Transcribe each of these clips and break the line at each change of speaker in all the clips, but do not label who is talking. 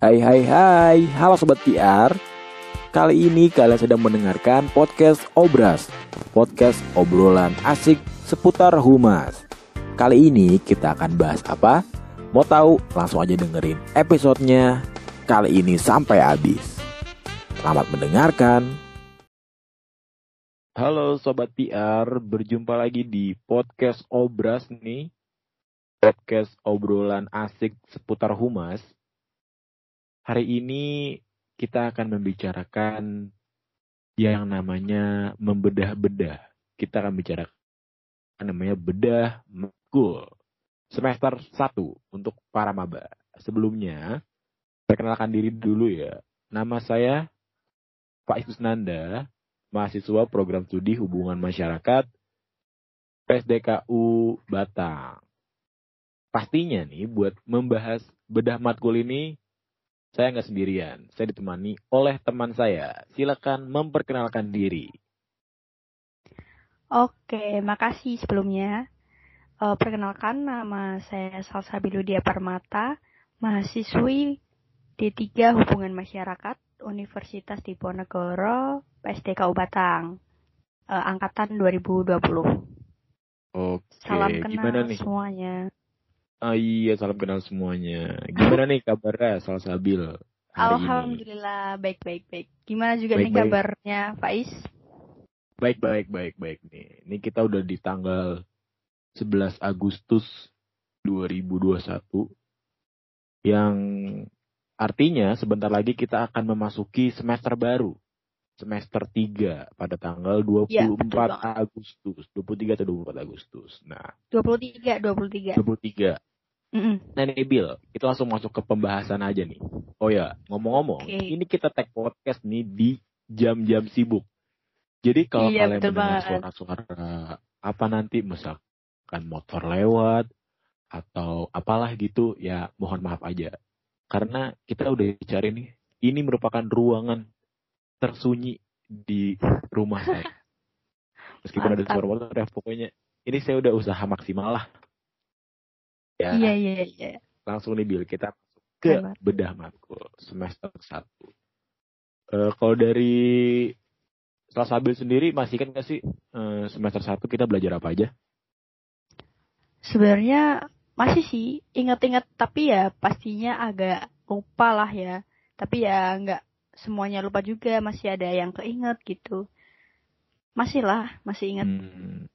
Hai hai hai, halo Sobat PR Kali ini kalian sedang mendengarkan podcast Obras. Podcast obrolan asik seputar humas. Kali ini kita akan bahas apa? Mau tahu? Langsung aja dengerin episodenya. Kali ini sampai habis. Selamat mendengarkan. Halo Sobat PR, berjumpa lagi di podcast Obras nih. Podcast obrolan asik seputar humas Hari ini kita akan membicarakan yang namanya membedah-bedah. Kita akan bicarakan namanya bedah makul. Semester 1 untuk para maba. Sebelumnya, perkenalkan diri dulu ya. Nama saya Pak Isnanda, mahasiswa program studi hubungan masyarakat PSDKU Batang. Pastinya nih buat membahas bedah matkul ini saya nggak sendirian, saya ditemani oleh teman saya. Silakan memperkenalkan diri.
Oke, makasih sebelumnya. Uh, perkenalkan nama saya Salsa Biludia Parmata, mahasiswi D3 Hubungan Masyarakat Universitas Diponegoro, PSDK Batang, uh, angkatan 2020.
Oke,
Salam kenal
gimana nih?
semuanya.
Oh iya, salam kenal semuanya. Gimana nih kabarnya Salsabil
Alhamdulillah baik baik baik. Gimana juga
Baik,
nih
baik.
kabarnya Faiz?
Baik, baik, baik, baik nih. Ini kita udah di tanggal 11 Agustus 2021 yang artinya sebentar lagi kita akan memasuki semester baru. Semester 3 pada tanggal 24
Iya, betul banget.
Agustus. 23 atau 24 Agustus. Nah,
23 23.
23.
Mm-mm.
Nah kita langsung masuk ke pembahasan aja nih. Oh ya, ngomong-ngomong,
Oke.
ini kita tag podcast nih di jam-jam sibuk. Jadi kalau
Iya,
kalian mendengar suara-suara apa nanti misalkan motor lewat atau apalah gitu, ya mohon maaf aja. Karena kita udah cari nih, ini merupakan ruangan tersunyi di rumah saya. Meskipun ada
Mantap.
suara motor, ya pokoknya ini saya udah usaha maksimal lah. Ya,
Iya iya iya.
langsung nih Bill kita masuk ke bedah matkul semester 1. Eh kalau dari Salsabil sendiri masih kan nggak sih eh, semester 1 kita belajar apa aja?
Sebenarnya masih sih ingat-ingat tapi ya pastinya agak lupa lah ya. Tapi ya nggak semuanya lupa juga masih ada yang keinget gitu. Masih lah masih ingat.
Hmm.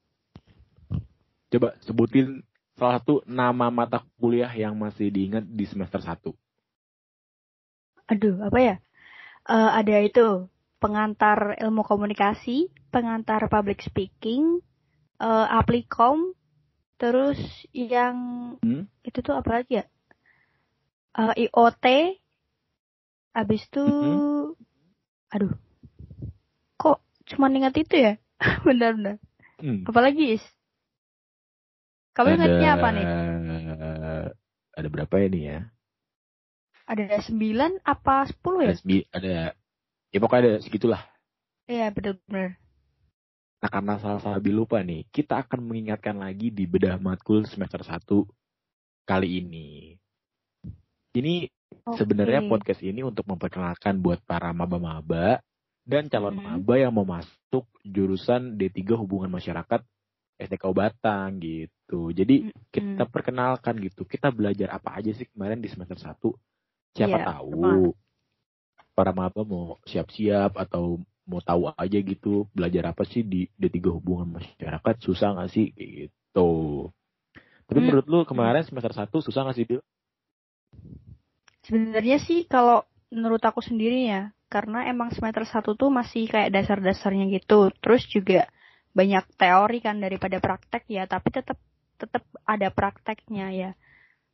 Coba sebutin salah satu nama mata kuliah yang masih diingat di semester 1.
Aduh apa ya? Eh, ada itu pengantar ilmu komunikasi, pengantar public speaking, eh, aplikom, terus yang
Hmm?
itu tuh apa lagi ya? Eh, IoT, habis itu,
Mhm.
aduh, kok cuma ingat itu ya? Benar-benar.
Hmm.
Apa lagi, Is? Kamu ingatnya apa nih?
Ada berapa ya nih ya?
Ada sembilan apa sepuluh ya?
Ada, sembi- ada ya pokoknya ada segitulah.
Iya, benar-benar.
Nah karena salah sabi lupa nih, kita akan mengingatkan lagi di bedah matkul semester 1 kali ini. Ini sebenarnya
Oke.
podcast ini untuk memperkenalkan buat para maba-maba dan calon
Mhm.
maba yang mau masuk jurusan D3 Hubungan Masyarakat STK Batang gitu. Jadi kita
Mm,
perkenalkan gitu, kita belajar apa aja sih kemarin di semester 1. Siapa
Iya,
tahu
betul
para maba mau siap-siap atau mau tahu aja gitu belajar apa sih di D3 hubungan masyarakat susah nggak sih gitu. Tapi
Hmm.
menurut lu kemarin semester 1 susah nggak sih Bil?
Sebenarnya sih kalau menurut aku sendiri ya, karena emang semester 1 tuh masih kayak dasar-dasarnya gitu. Terus juga banyak teori kan daripada praktek ya, tapi tetap tetap ada prakteknya ya.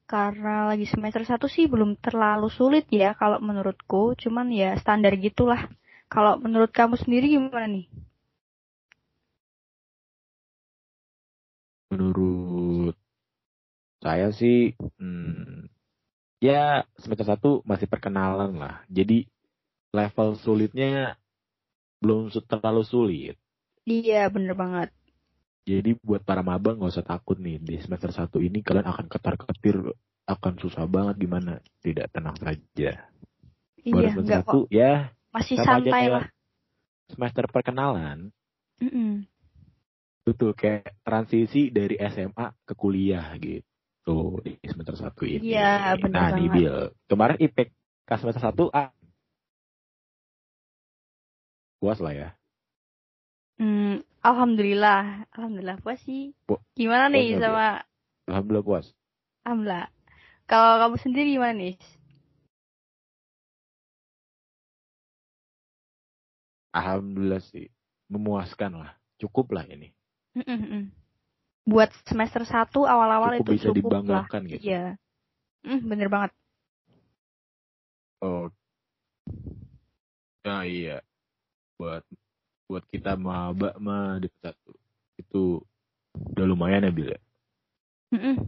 Karena lagi semester 1 sih belum terlalu sulit ya kalau menurutku, cuman ya standar gitulah. Kalau menurut kamu sendiri gimana nih?
Menurut saya sih hmm, ya semester 1 masih perkenalan lah. Jadi level sulitnya belum terlalu sulit.
Iya, bener banget.
Jadi buat para maba nggak usah takut nih di semester 1 ini kalian akan ketar ketir akan susah banget gimana tidak tenang saja Baru
Iya,
semester
enggak
satu
kok.
ya
Masih santai lah.
semester perkenalan.
Mm-mm.
Betul kayak transisi dari SMA ke kuliah gitu di semester satu ini.
Iya, benar
Nah,
banget.
Bill. Kemarin IPK semester satu ah puas lah ya.
Hmm, alhamdulillah, alhamdulillah puas sih.
Pu-
Gimana
puas
nih sama
Alhamdulillah puas.
Alhamdulillah. Kalau kamu sendiri gimana nih?
Alhamdulillah sih memuaskan lah. Cukup lah ini.
Mm-mm-mm. Buat semester 1 awal-awal itu
bisa
cukup lah.
dibanggakan gitu.
Iya. Mm, bener banget.
Oh. Nah iya. Buat buat kita maba mah di satu itu udah lumayan ya Bil ya.
Mm-mm.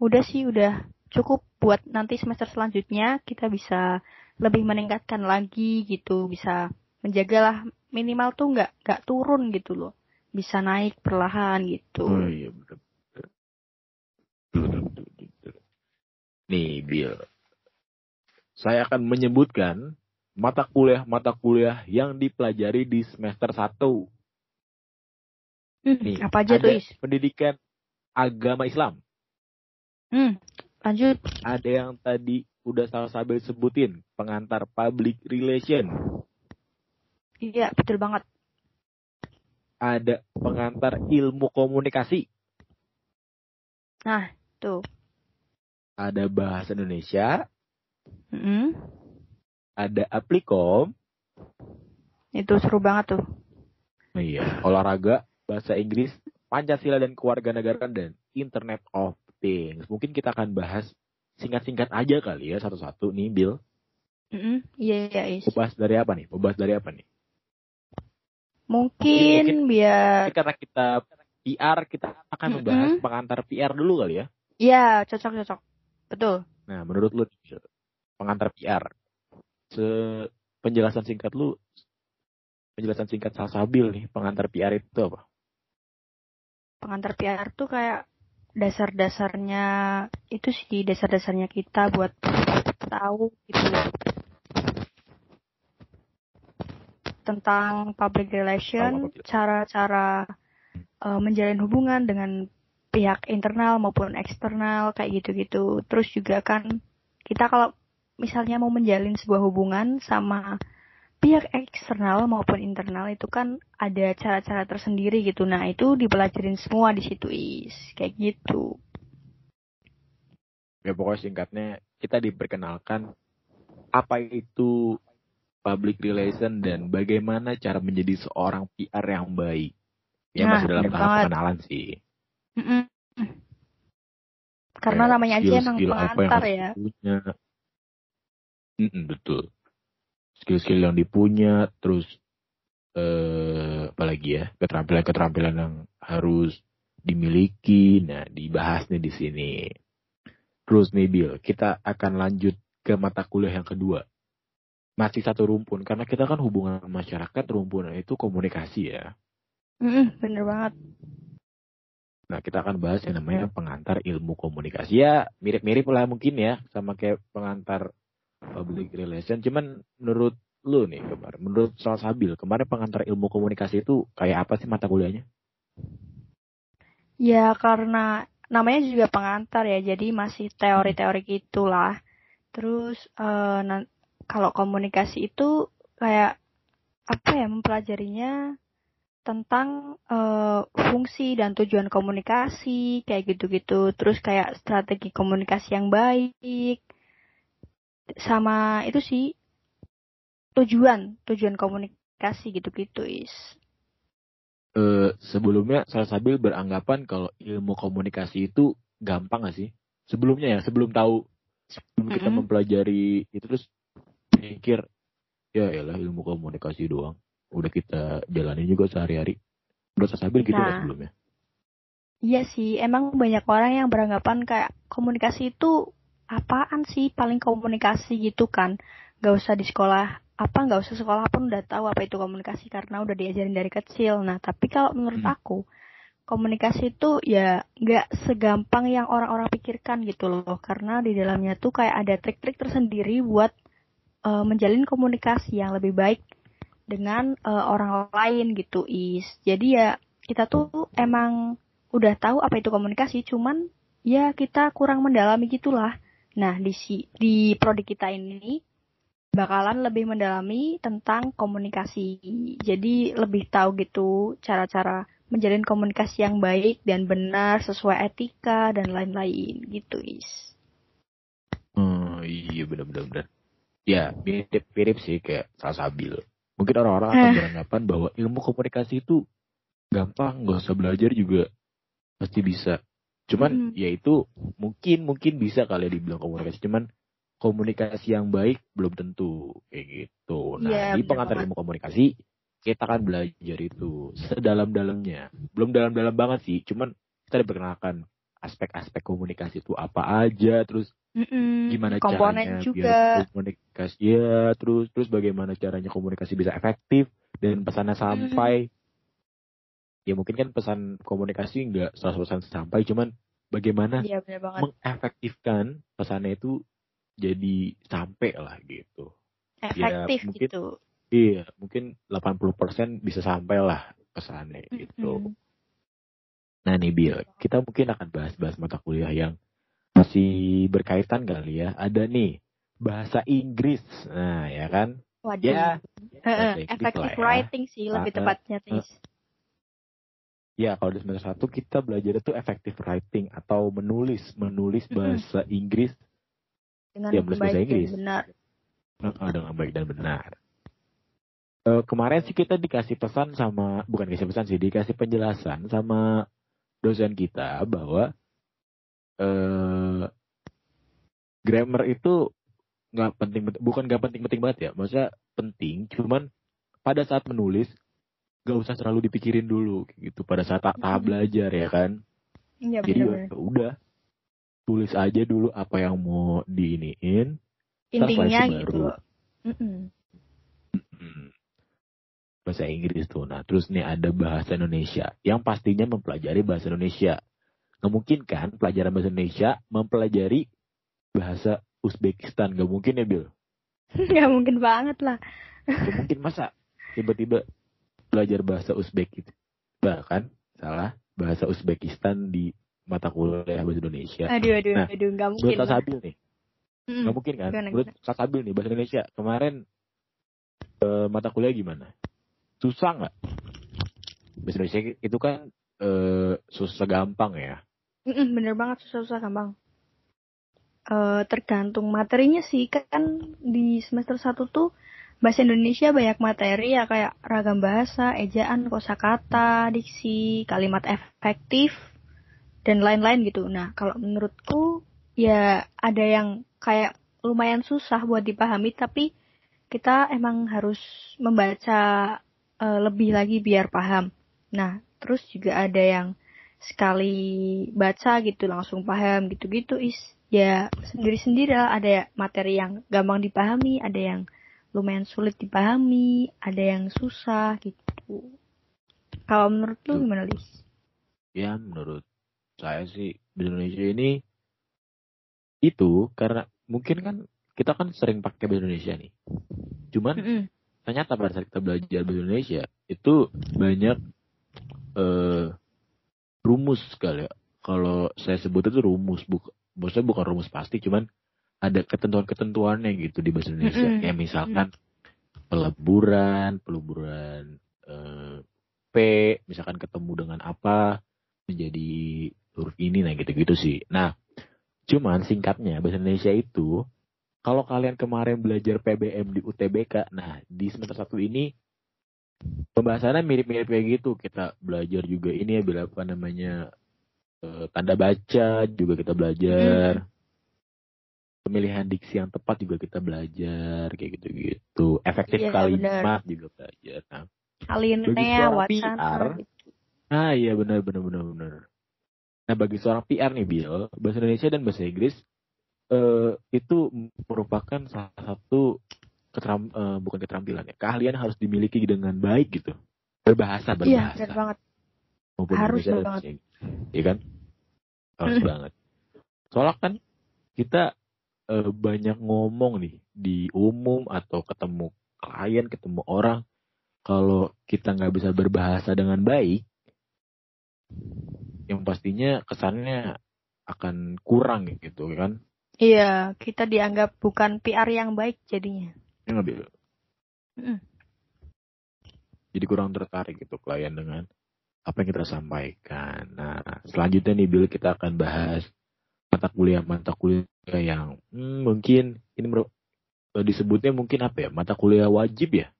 Udah sih, udah cukup buat nanti semester selanjutnya kita bisa lebih meningkatkan lagi gitu, bisa menjagalah minimal tuh nggak nggak turun gitu loh, bisa naik perlahan gitu.
Oh iya. Betul, betul, betul, betul. Nih Bill. Saya akan menyebutkan mata kuliah-mata kuliah yang dipelajari di semester 1.
Hmm,
Nih,
apa aja tuh Is?
pendidikan agama Islam.
Hmm, lanjut.
Ada yang tadi udah salah sabil sebutin, pengantar public relation.
Iya betul banget.
Ada pengantar ilmu komunikasi.
Nah tuh.
Ada bahasa Indonesia.
Mm-mm.
Ada aplikom.
Itu seru banget tuh.
Iya. Olahraga, bahasa Inggris, Pancasila dan kewarganegaraan dan Internet of Things. Mungkin kita akan bahas singkat-singkat aja kali ya satu-satu nih, Bill.
Mm-mm. Iya iya Is.
Mau bahas dari apa nih? Mau bahas dari apa nih?
Mungkin,
Mungkin-
biar
karena kita PR, kita akan membahas
Mm-mm.
pengantar PR dulu kali ya.
Iya cocok cocok. Betul.
Nah, menurut lu pengantar PR, se penjelasan singkat lu, penjelasan singkat Salsabil nih, pengantar PR itu apa?
pengantar PR tuh kayak dasar-dasarnya itu sih dasar-dasarnya kita buat tahu gitu tentang public relation, cara-cara eh, menjalin hubungan dengan pihak internal maupun eksternal kayak gitu-gitu. Terus juga kan kita kalau misalnya mau menjalin sebuah hubungan sama pihak eksternal maupun internal itu kan ada cara-cara tersendiri gitu. Nah, itu dipelajarin semua di situ is kayak gitu.
Ya pokoknya singkatnya kita diperkenalkan apa itu public relation dan bagaimana cara menjadi seorang PR yang baik. Ya
Nah,
masih dalam tahap
banget.
pengenalan sih.
Mm-mm. Karena
Kayak
namanya aja emang pengantar ya.
dipunya. Mm-mm, betul. Skill-skill yang dipunya, terus eh apalagi ya keterampilan-keterampilan yang harus dimiliki. Nah, dibahas nih di sini. Terus nih Bill, kita akan lanjut ke mata kuliah yang kedua. Masih satu rumpun, karena kita kan hubungan masyarakat rumpunnya itu komunikasi ya.
Mm-mm, bener banget.
Nah, kita akan bahas yang namanya pengantar ilmu komunikasi. Ya, mirip-mirip lah mungkin ya, sama kayak pengantar public relation. Cuman menurut lu nih kemarin, menurut Soal Sabil, kemarin pengantar ilmu komunikasi itu kayak apa sih mata kuliahnya?
Ya karena namanya juga pengantar ya, jadi masih teori-teori gitulah. Terus nan- kalau komunikasi itu kayak apa ya mempelajarinya tentang eh, fungsi dan tujuan komunikasi kayak gitu-gitu. Terus kayak strategi komunikasi yang baik sama itu sih tujuan tujuan komunikasi gitu-gitu is.
Eh, sebelumnya Soal Sabil beranggapan kalau ilmu komunikasi itu gampang gak sih? Sebelumnya ya, sebelum tahu, sebelum kita
Mm-mm.
mempelajari itu terus mikir, ya elah ilmu komunikasi doang. Udah kita jalani juga sehari-hari. Menurut Soal Sabil gitu
Nah.
sebelumnya?
Iya sih, emang banyak orang yang beranggapan kayak komunikasi itu apaan sih paling komunikasi gitu kan. Gak usah di sekolah, apa gak usah sekolah pun udah tahu apa itu komunikasi karena udah diajarin dari kecil. Nah, tapi kalau menurut
Hmm.
aku, komunikasi itu ya gak segampang yang orang-orang pikirkan gitu loh. Karena di dalamnya tuh kayak ada trik-trik tersendiri buat uh, menjalin komunikasi yang lebih baik dengan uh, orang lain gitu is jadi ya kita tuh emang udah tahu apa itu komunikasi cuman ya kita kurang mendalami gitulah nah di si di prodi kita ini bakalan lebih mendalami tentang komunikasi. Jadi lebih tahu gitu cara-cara menjalin komunikasi yang baik dan benar sesuai etika dan lain-lain gitu is.
Hmm iya benar-benar ya mirip mirip sih kayak Salsabil mungkin orang-orang akan eh. beranggapan bahwa ilmu komunikasi itu gampang nggak usah belajar juga pasti bisa cuman hmm. ya itu mungkin mungkin bisa kali ya dibilang komunikasi. Cuman komunikasi yang baik belum tentu kayak gitu. Nah ya, di pengantar ilmu komunikasi kita akan belajar itu sedalam-dalamnya. Belum dalam-dalam banget sih cuman kita diperkenalkan aspek-aspek komunikasi itu apa aja terus Mm-mm, gimana
komponen caranya juga. biar
komunikasi ya terus terus bagaimana caranya komunikasi bisa efektif dan pesannya sampai mm ya mungkin kan pesan komunikasi nggak 100% sampai cuman bagaimana
ya,
mengefektifkan pesannya itu jadi sampai lah gitu.
Efektif ya, mungkin, gitu.
iya mungkin 80% bisa sampai lah pesannya gitu. Nah nih Bill kita mungkin akan bahas-bahas mata kuliah yang masih berkaitan kali ya. Ada nih bahasa Inggris. Nah ya kan?
Waduh. ya uh, effective ya. writing sih lebih tepatnya uh,
Ya, kalau di semester satu kita belajar itu effective writing atau menulis, menulis bahasa Inggris.
Dengan ya, baik bahasa Inggris. dan benar.
Uh, dengan baik dan benar. Uh, kemarin sih kita dikasih pesan sama, bukan kasih pesan sih, dikasih penjelasan sama dosen kita bahwa uh, grammar itu nggak penting, bukan nggak penting-penting banget ya, maksudnya penting, cuman pada saat menulis gak usah terlalu dipikirin dulu gitu. Pada saat tahap belajar ya kan?
Iya,
jadi ya udah tulis aja dulu apa yang mau diiniin
intinya gitu. Mm -mm.
bahasa Inggris tuh. Nah terus nih ada bahasa Indonesia. Yang pastinya mempelajari bahasa Indonesia. Nggak mungkin kan pelajaran bahasa Indonesia mempelajari bahasa Uzbekistan. Gak mungkin ya Bill
Gak mungkin banget lah.
Gak mungkin. Masa? Tiba-tiba belajar bahasa Uzbek gitu. Bahkan salah bahasa Uzbekistan di mata kuliah bahasa Indonesia.
Aduh aduh nah, aduh nggak mungkin.
Menurut Sabil nih. Mm, gak mungkin kan? Menurut Kak Sabil nih bahasa Indonesia kemarin uh, mata kuliah gimana? Susah nggak? Bahasa Indonesia itu kan uh, susah gampang ya.
Bener banget susah-susah gampang. Uh, tergantung materinya sih kan di semester satu tuh bahasa Indonesia banyak materi ya kayak ragam bahasa, ejaan, kosakata, diksi, kalimat efektif dan lain-lain gitu. Nah, kalau menurutku ya ada yang kayak lumayan susah buat dipahami tapi kita emang harus membaca uh, lebih lagi biar paham. Nah, terus juga ada yang sekali baca gitu langsung paham gitu-gitu is ya sendiri-sendiri ada materi yang gampang dipahami, ada yang lumayan sulit dipahami, ada yang susah gitu. Kalau menurut lu gimana, Lis?
Ya, menurut saya sih di Indonesia ini itu karena mungkin kan kita kan sering pakai bahasa Indonesia nih. Cuman mm -hmm. ternyata pada saat kita belajar bahasa Indonesia itu banyak uh, rumus kali ya. Kalau saya sebut itu rumus, bukan maksudnya bukan rumus pasti, cuman ada ketentuan-ketentuannya gitu di bahasa Indonesia. Mm -hmm. Kayak misalkan peleburan, peleburan eh, P, misalkan ketemu dengan apa menjadi huruf ini, nah gitu-gitu sih. Nah, cuman singkatnya bahasa Indonesia itu kalau kalian kemarin belajar PBM di UTBK, nah di semester satu ini pembahasannya mirip-mirip kayak gitu. Kita belajar juga ini ya, bila apa namanya eh, tanda baca juga kita belajar. Hmm pemilihan diksi yang tepat juga kita belajar kayak gitu-gitu. Efektif iya, kalimat bener. juga belajar. Nah
alinea
PR nah iya benar benar benar benar. Nah bagi seorang PR nih Bill bahasa Indonesia dan bahasa Inggris uh, itu merupakan salah satu keteram uh, bukan keterampilan ya keahlian harus dimiliki dengan baik gitu. Berbahasa
berbahasa. iya, banget.
Maupun harus banget. iya kan? Harus banget. Soalnya kan kita uh, banyak ngomong nih di umum atau ketemu klien, ketemu orang, kalau kita nggak bisa berbahasa dengan baik, yang pastinya kesannya akan kurang gitu kan?
Iya, kita dianggap bukan PR yang baik jadinya.
Ya nggak Bil?
Mm.
Jadi kurang tertarik gitu klien dengan apa yang kita sampaikan. Nah, selanjutnya nih Bill kita akan bahas mata kuliah mata kuliah yang hmm, mungkin ini disebutnya mungkin apa ya mata kuliah wajib ya.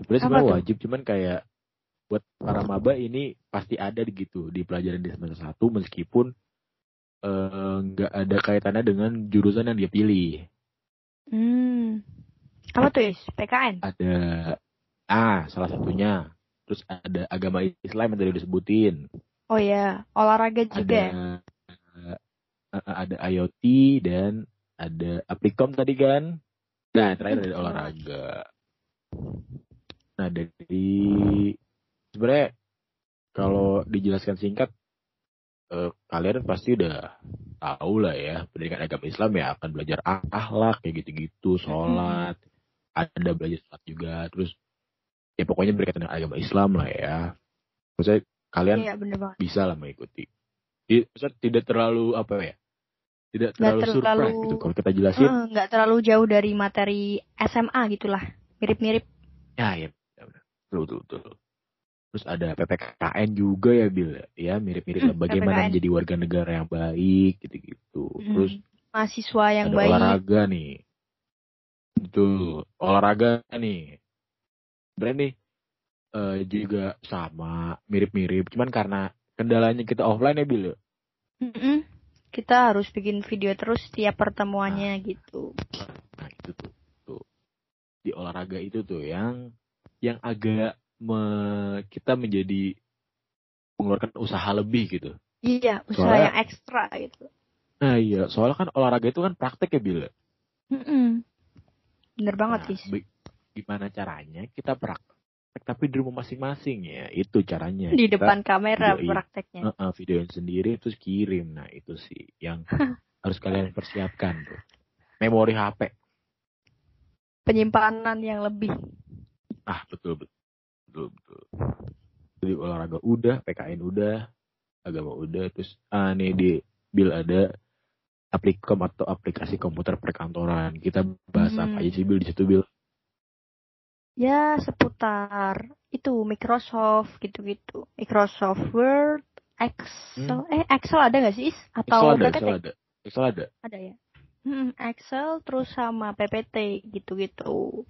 Sebenarnya sebenarnya wajib cuman kayak buat para maba ini pasti ada gitu di pelajaran di semester satu meskipun eh, nggak uh, ada kaitannya dengan jurusan yang dia pilih.
Hmm. Apa tuh is? PKN?
Ada ah salah satunya. Terus ada agama Islam yang tadi disebutin.
Oh ya, olahraga juga.
Ada ada IoT dan ada Aplicom tadi kan. Nah, terakhir ada olahraga. Nah, dari sebenarnya kalau dijelaskan singkat uh, kalian pasti udah tahu lah ya pendidikan agama Islam ya akan belajar akhlak kayak gitu-gitu, sholat, ada belajar sholat juga, terus ya pokoknya berkaitan dengan agama Islam lah ya. Maksudnya kalian
iya,
bisa lah mengikuti. Tidak terlalu apa ya? Tidak terlalu, terlalu surprise gitu kalau kita jelasin.
Nggak uh, terlalu jauh dari materi SMA gitulah. Mirip-mirip.
Ya, ya. Betul, betul, betul. Terus ada PPKN juga ya Bil ya mirip-mirip hmm, bagaimana PPKN. menjadi warga negara yang baik gitu-gitu. Hmm, Terus
mahasiswa yang
ada
baik.
olahraga nih. Betul, olahraga nih sebenarnya nih uh, juga sama mirip-mirip cuman karena kendalanya kita offline ya Bil
mm -mm. kita harus bikin video terus setiap pertemuannya nah, gitu.
Nah itu tuh, tuh. Di olahraga itu tuh yang yang agak me, kita menjadi mengeluarkan usaha lebih gitu.
Iya usaha soalnya, yang ekstra gitu.
Nah iya. Soalnya kan olahraga itu kan praktek ya Bil.
Mm -mm. bener banget
nah, gimana caranya kita praktek tapi di rumah masing-masing ya itu caranya.
Di kita depan kamera videoin, prakteknya.
Uh, uh, videoin sendiri terus kirim. Nah itu sih yang harus kalian persiapkan tuh. Memori HP
penyimpanan yang lebih.
Ah betul betul betul betul. Jadi olahraga udah PKN udah agama udah terus ah nih di bil ada aplikom atau aplikasi komputer perkantoran. Kita bahas hmm. apa aja sih bil? Di situ bil
Ya, seputar itu Microsoft gitu-gitu. Microsoft Word, Excel. Hmm. Eh, Excel ada nggak sih?
Atau Excel ada, Excel ada. Excel ada.
Ada ya. Hmm, Excel terus sama PPT gitu-gitu.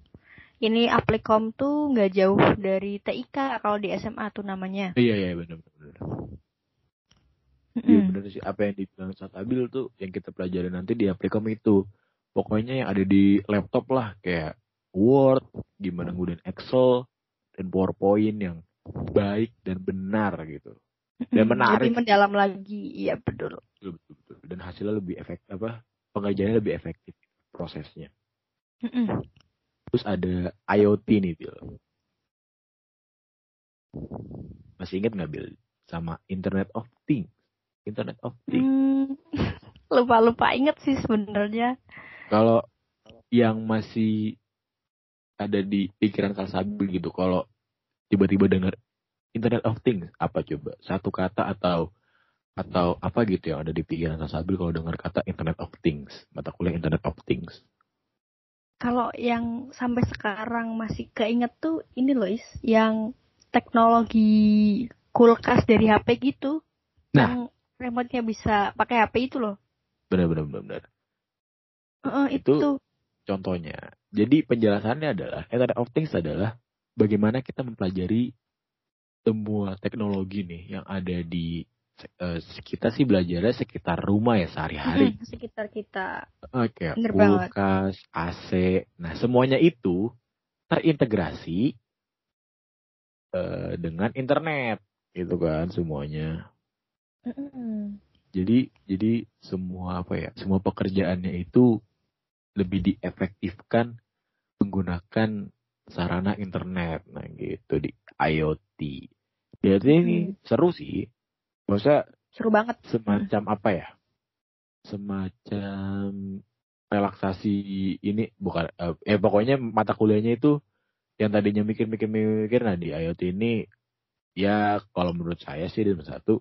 Ini Aplicom tuh nggak jauh dari TIK kalau di SMA tuh namanya.
Iya iya benar benar. Iya benar sih apa yang dibilang saat Abil tuh yang kita pelajari nanti di Aplicom itu. Pokoknya yang ada di laptop lah kayak Word, gimana kemudian Excel dan PowerPoint yang baik dan benar gitu. Dan menarik.
Lebih mendalam lagi, iya betul.
Betul, betul, betul. Dan hasilnya lebih efektif apa? Pengajarannya lebih efektif prosesnya. Terus ada IoT nih, Bill. Masih inget nggak, Bill? Sama Internet of Things. Internet of Things. Hmm,
lupa-lupa inget sih sebenarnya.
Kalau yang masih ada di pikiran Salsabil gitu kalau tiba-tiba dengar Internet of Things apa coba? Satu kata atau atau apa gitu yang ada di pikiran Salsabil kalau dengar kata Internet of Things mata kuliah Internet of Things?
Kalau yang sampai sekarang masih keinget tuh ini loh is yang teknologi kulkas dari HP gitu. Nah. yang remote-nya bisa pakai HP itu loh.
Benar benar benar benar.
Uh, itu, itu.
contohnya jadi penjelasannya adalah Internet of Things adalah bagaimana kita mempelajari semua teknologi nih yang ada di uh, kita sih belajarnya sekitar rumah ya sehari-hari.
Hmm, sekitar kita.
Oke, okay, kulkas, AC. Nah, semuanya itu terintegrasi uh, dengan internet, gitu kan semuanya.
Mm.
Jadi jadi semua apa ya? Semua pekerjaannya itu lebih diefektifkan menggunakan sarana internet nah gitu di IoT. Jadi hmm. ini seru sih. Maksudnya
seru banget.
Semacam hmm. apa ya? Semacam relaksasi ini bukan uh, eh pokoknya mata kuliahnya itu yang tadinya mikir-mikir-mikir nah di IoT ini ya kalau menurut saya sih di satu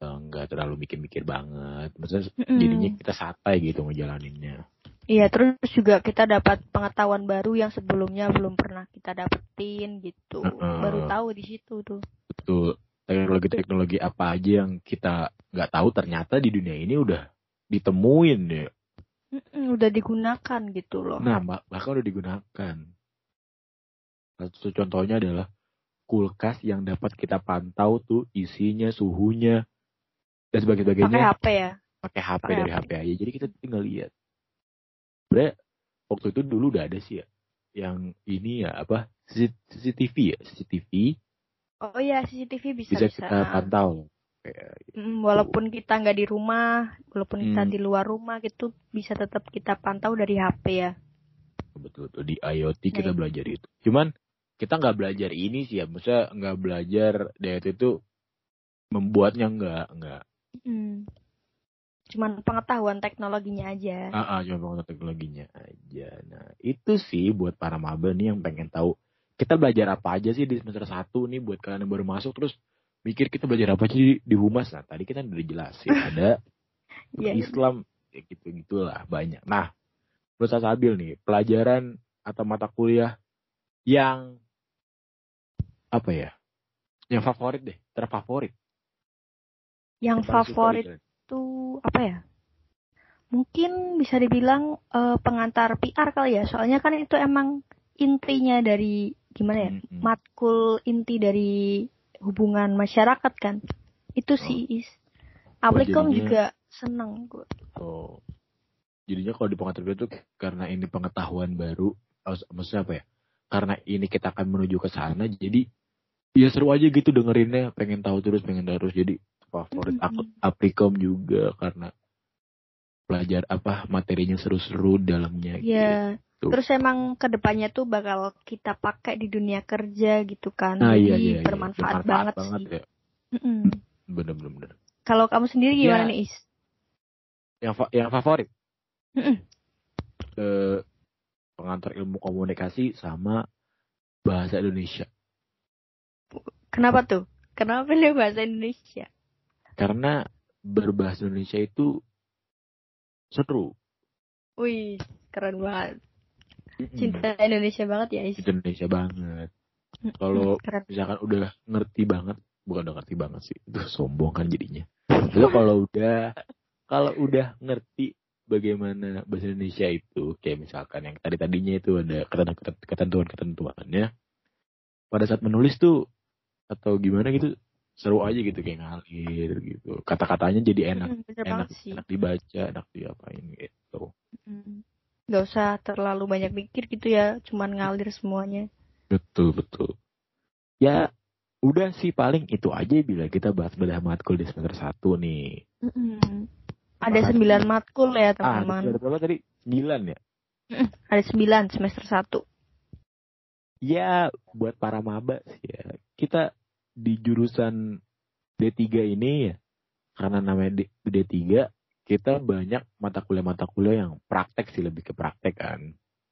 eh, nggak terlalu mikir-mikir banget maksudnya mm. jadinya kita santai gitu ngejalaninnya
iya terus juga kita dapat pengetahuan baru yang sebelumnya belum pernah kita dapetin gitu uh, baru tahu di situ tuh
betul teknologi-teknologi apa aja yang kita nggak tahu ternyata di dunia ini udah ditemuin ya
Mm-mm, udah digunakan gitu loh
nah bahkan udah digunakan satu contohnya adalah kulkas yang dapat kita pantau tuh isinya, suhunya, dan sebagainya.
Pakai HP ya?
Pakai HP Pake dari HP. HP aja. Jadi kita tinggal lihat. Sebenernya waktu itu dulu udah ada sih ya. Yang ini ya apa? CCTV ya? CCTV.
Oh iya CCTV bisa,
bisa. Bisa kita pantau.
Gitu. walaupun kita nggak di rumah, walaupun hmm. kita di luar rumah gitu, bisa tetap kita pantau dari HP ya.
Betul, betul. Di IoT kita nah, belajar itu. Cuman kita nggak belajar ini sih ya maksudnya nggak belajar diet itu membuatnya nggak nggak
hmm. Cuman pengetahuan teknologinya aja
ah, ah cuma pengetahuan teknologinya aja nah itu sih buat para maba nih yang pengen tahu kita belajar apa aja sih di semester satu nih buat kalian yang baru masuk terus mikir kita belajar apa sih di humas nah tadi kita udah jelasin ada yeah, iya. Islam ya gitu gitulah banyak nah menurut saya Sabil nih pelajaran atau mata kuliah yang apa ya? Yang favorit deh, terfavorit.
Yang favorit tuh apa ya? Mungkin bisa dibilang uh, pengantar PR kali ya, soalnya kan itu emang intinya dari gimana ya? Hmm, hmm. Matkul inti dari hubungan masyarakat kan. Itu oh. sih. Aplikom oh, juga seneng gue.
Oh. Jadinya kalau di pengantar itu karena ini pengetahuan baru, maksudnya apa ya? Karena ini kita akan menuju ke sana, jadi ya seru aja gitu dengerinnya pengen tahu terus pengen tahu terus jadi favorit aku Apricom juga karena belajar apa materinya seru-seru dalamnya
ya gitu. terus emang ke depannya tuh bakal kita pakai di dunia kerja gitu kan nah, iya, iya, iya. bermanfaat, bermanfaat banget, banget sih ya.
mm bener bener bener
kalau kamu sendiri gimana ya, nih Is
yang fa yang favorit mm -mm. Eh, pengantar ilmu komunikasi sama bahasa Indonesia
Kenapa tuh? Kenapa pilih bahasa Indonesia?
Karena berbahasa Indonesia itu seru.
Wih, keren banget. Cinta Indonesia banget ya, Is.
Cinta Indonesia banget. Kalau misalkan udah ngerti banget, bukan udah ngerti banget sih, itu sombong kan jadinya. Lalu kalau udah kalau udah ngerti bagaimana bahasa Indonesia itu, kayak misalkan yang tadi tadinya itu ada ketentuan ketentuannya, pada saat menulis tuh atau gimana gitu seru aja gitu kayak ngalir gitu. Kata-katanya jadi enak hmm, enak sih. enak dibaca enak diapain gitu.
Hmm. Gak usah terlalu banyak mikir gitu ya cuman ngalir semuanya.
Betul betul. Ya udah sih paling itu aja bila kita bahas bedah matkul di semester satu nih.
Hmm. ada sembilan matkul ya teman-teman
ah, ada berapa tadi? Sembilan ya?
Ada sembilan semester satu.
Ya buat para maba sih ya. Kita di jurusan D3 ini ya karena namanya D3 kita banyak mata kuliah-mata kuliah yang praktek sih lebih ke praktek kan.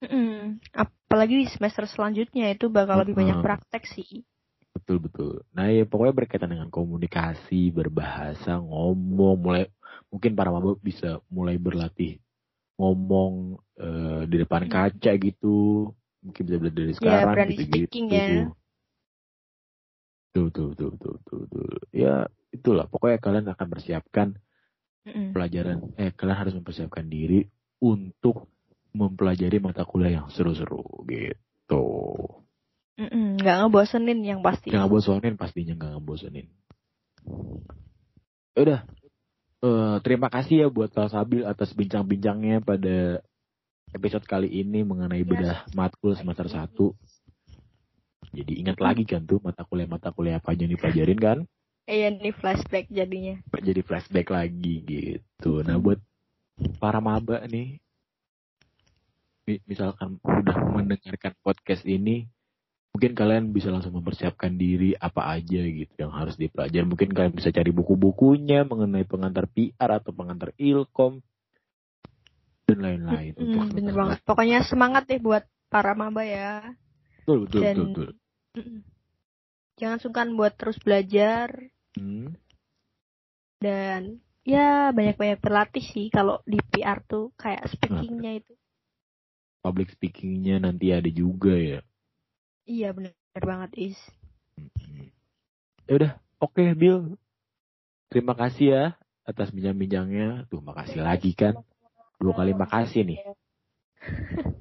Mm, apalagi di semester selanjutnya itu bakal lebih banyak praktek sih.
Betul betul. Nah ya pokoknya berkaitan dengan komunikasi, berbahasa, ngomong, mulai mungkin para maba bisa mulai berlatih ngomong uh, di depan kaca gitu, mungkin bisa belajar dari ya, sekarang
ya, gitu gitu. Ya.
Tuh, tuh, tuh, tuh, tuh, tuh. Ya, itulah. Pokoknya kalian akan persiapkan mm pelajaran. Eh, kalian harus mempersiapkan diri untuk mempelajari mata kuliah yang seru-seru gitu.
Mm-mm, gak ngebosenin yang pasti.
Gak ngebosenin pastinya gak ngebosenin. Ya udah. Uh, terima kasih ya buat Pak Sabil atas bincang-bincangnya pada episode kali ini mengenai bedah matkul semester 1. Jadi ingat lagi kan tuh mata kuliah-mata kuliah apa aja yang dipelajarin kan?
Iya nih flashback jadinya.
Jadi flashback lagi gitu. Nah buat para maba nih, misalkan udah mendengarkan podcast ini, mungkin kalian bisa langsung mempersiapkan diri apa aja gitu yang harus dipelajari. Mungkin kalian bisa cari buku-bukunya mengenai pengantar PR atau pengantar ilkom. dan lain-lain.
Hmm, hmm bener banget. Pokoknya semangat deh buat para maba ya.
Betul, betul, dan, betul, betul.
Jangan sungkan buat terus belajar. Hmm. Dan ya banyak-banyak berlatih sih kalau di PR tuh kayak speakingnya itu.
Public speakingnya nanti ada juga ya.
Iya bener, bener banget is.
Ya udah, oke okay, Bill. Terima kasih ya atas bincang-bincangnya. Tuh makasih lagi kan. Dua kali makasih nih.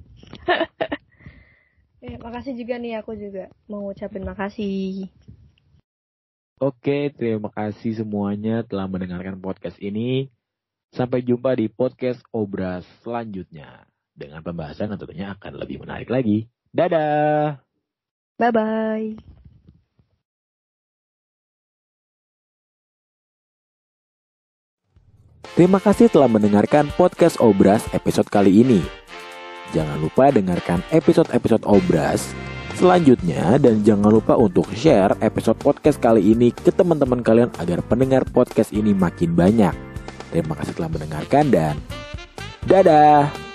makasih juga nih aku juga mau ngucapin makasih.
Oke, terima kasih semuanya telah mendengarkan podcast ini. Sampai jumpa di podcast Obras selanjutnya. Dengan pembahasan tentunya akan lebih menarik lagi. Dadah!
Bye-bye!
Terima kasih telah mendengarkan podcast Obras episode kali ini. Jangan lupa dengarkan episode-episode Obras selanjutnya dan jangan lupa untuk share episode podcast kali ini ke teman-teman kalian agar pendengar podcast ini makin banyak. Terima kasih telah mendengarkan dan dadah.